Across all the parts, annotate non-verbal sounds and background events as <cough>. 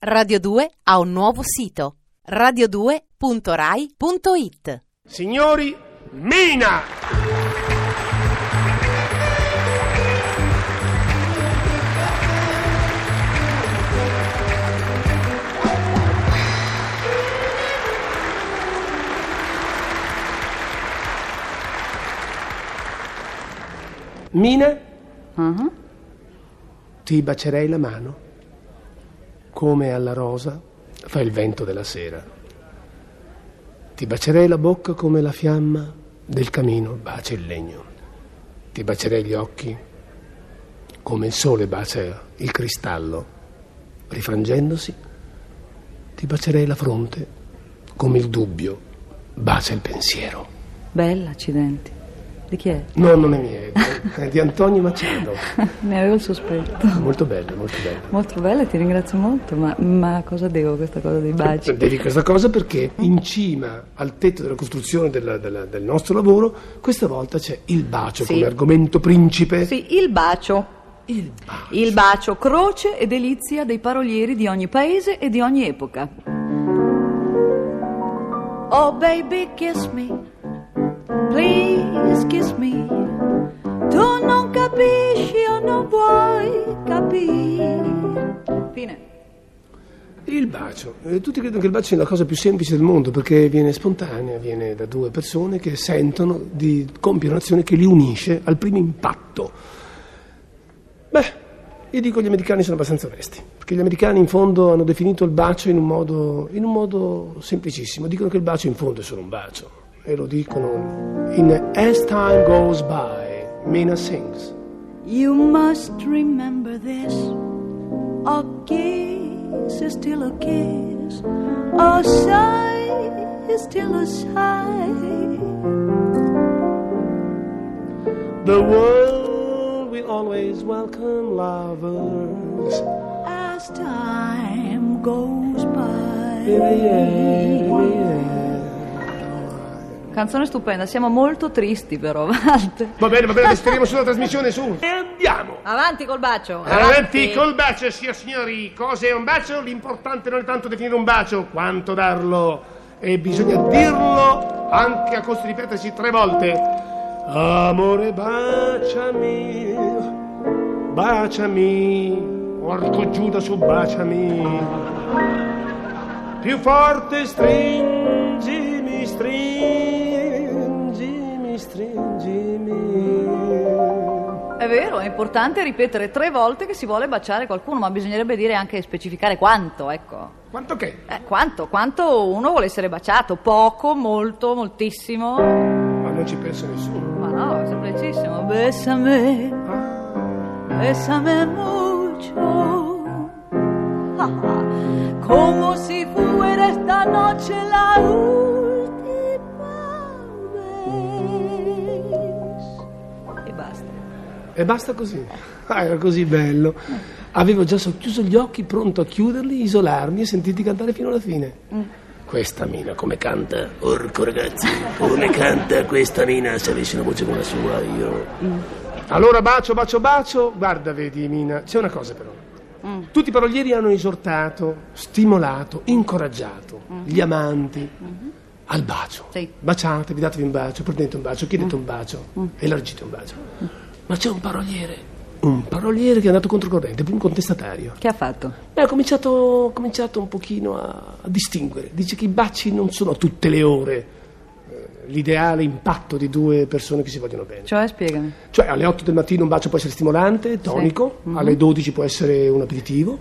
Radio 2 ha un nuovo sito radio2.rai.it. Signori, Mina! Mina? Ti bacerei la mano, come alla rosa fa il vento della sera. Ti bacerei la bocca come la fiamma del camino bacia il legno. Ti bacerei gli occhi come il sole bacia il cristallo. Rifrangendosi, ti bacerei la fronte come il dubbio bacia il pensiero. Bella, accidenti. Di chi è? No, non è mia, è di Antonio Machado. <laughs> ne avevo il sospetto. Molto bella, molto bella. Molto bella, ti ringrazio molto, ma, ma cosa devo questa cosa dei baci? Devi questa cosa perché in cima al tetto della costruzione della- della- del nostro lavoro, questa volta c'è il bacio Sì. come argomento principe. Sì, il bacio. Il bacio. Il bacio, croce e delizia dei parolieri di ogni paese e di ogni epoca. Oh baby, kiss me. Please kiss me. Tu non capisci o non vuoi capire. Fine. Il bacio. Eh, tutti credono che il bacio sia la cosa più semplice del mondo perché viene spontanea, viene da due persone che sentono di compiere un'azione che li unisce al primo impatto. Beh, io dico che gli americani sono abbastanza onesti, perché gli americani in fondo hanno definito il bacio in un modo, in un modo semplicissimo. Dicono che il bacio in fondo è solo un bacio. E lo dicono in As Time Goes By, Mina sings. You must remember this. A kiss is still a kiss. A sigh is still a sigh. The world will always welcome lovers. As time goes by. Canzone stupenda, siamo molto tristi però, <laughs> Walter. Va bene, va bene, tiriamo sulla trasmissione su. E andiamo. Avanti col bacio. Avanti col bacio, signor signori. Cos'è un bacio? L'importante non è tanto definire un bacio, quanto darlo. E bisogna dirlo anche a costo di ripetersi tre volte. Amore, baciami, baciami, porco Giuda su baciami. Più forte stringimi, stringimi, vero, è importante ripetere tre volte che si vuole baciare qualcuno, ma bisognerebbe dire anche specificare quanto, ecco. Quanto che? Eh, quanto? Quanto uno vuole essere baciato? Poco, molto, moltissimo? Ma non ci pensa nessuno. Ma no, è semplicissimo. Bésame, bésame mucho. Ah, <laughs> ah. Como si E basta così. <laughs> Ah, era così bello. Avevo già socchiuso gli occhi, pronto a chiuderli, isolarmi e sentirti cantare fino alla fine. Questa mina come canta? Orco ragazzi, come canta questa mina? Se avessi una voce come la sua, io. Allora bacio, bacio, bacio. Guarda, vedi, Mina, c'è una cosa però. Tutti i parolieri hanno esortato, stimolato, incoraggiato gli amanti al bacio. Sì. Baciatevi, datevi un bacio, prendete un bacio, chiedete un bacio, elargite un bacio. Ma c'è un paroliere, un paroliere che è andato controcorrente, un contestatario. Che ha fatto? Beh, ha cominciato, cominciato un pochino a, a distinguere. Dice che i baci non sono tutte le ore eh, l'ideale impatto di due persone che si vogliono bene. Cioè, spiegami. Cioè alle 8 del mattino un bacio può essere stimolante, tonico, alle 12 può essere un aperitivo,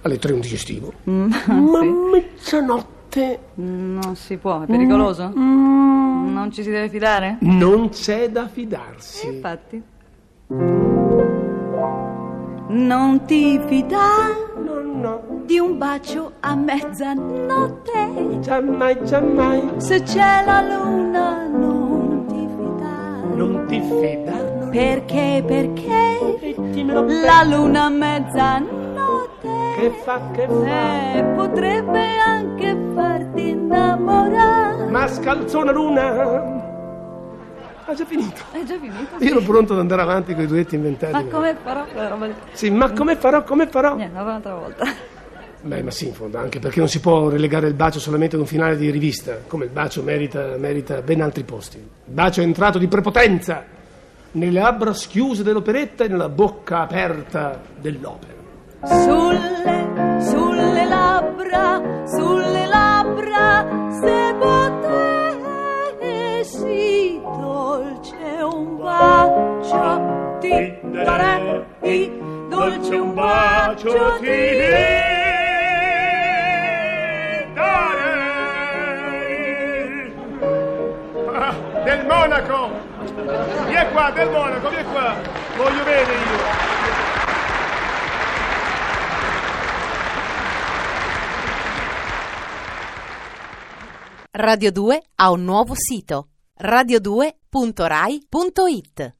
alle 3 un digestivo. <laughs> Ma a mezzanotte Non si può, è pericoloso? Non ci si deve fidare? non c'è da fidarsi. Infatti. Non ti fidare No, no, di un bacio a mezzanotte. giammai, giammai. Se c'è la luna non ti fidare. Non ti fidare. no. Perché, perché la luna a mezzanotte Che fa, che fa? eh, potrebbe anche farti innamorare. Ma scalzona luna. Ha già finito. È già finito? Io ero pronto ad andare avanti con i duetti inventati. Ma come farò quella roba lì? Sì, ma come farò, come farò? Niente, un'altra volta. Beh, ma sì, in fondo, anche perché non si può relegare il bacio solamente ad un finale di rivista, come il bacio merita, merita ben altri posti. Il bacio è entrato di prepotenza nelle labbra schiuse dell'operetta e nella bocca aperta dell'opera. Sulle, sulle labbra, sulle ti darei, dolce un bacio ti darei. Ah, del Monaco! Vieni qua, del Monaco, vieni qua! Voglio bene io! Radio 2 ha un nuovo sito radio2.rai.it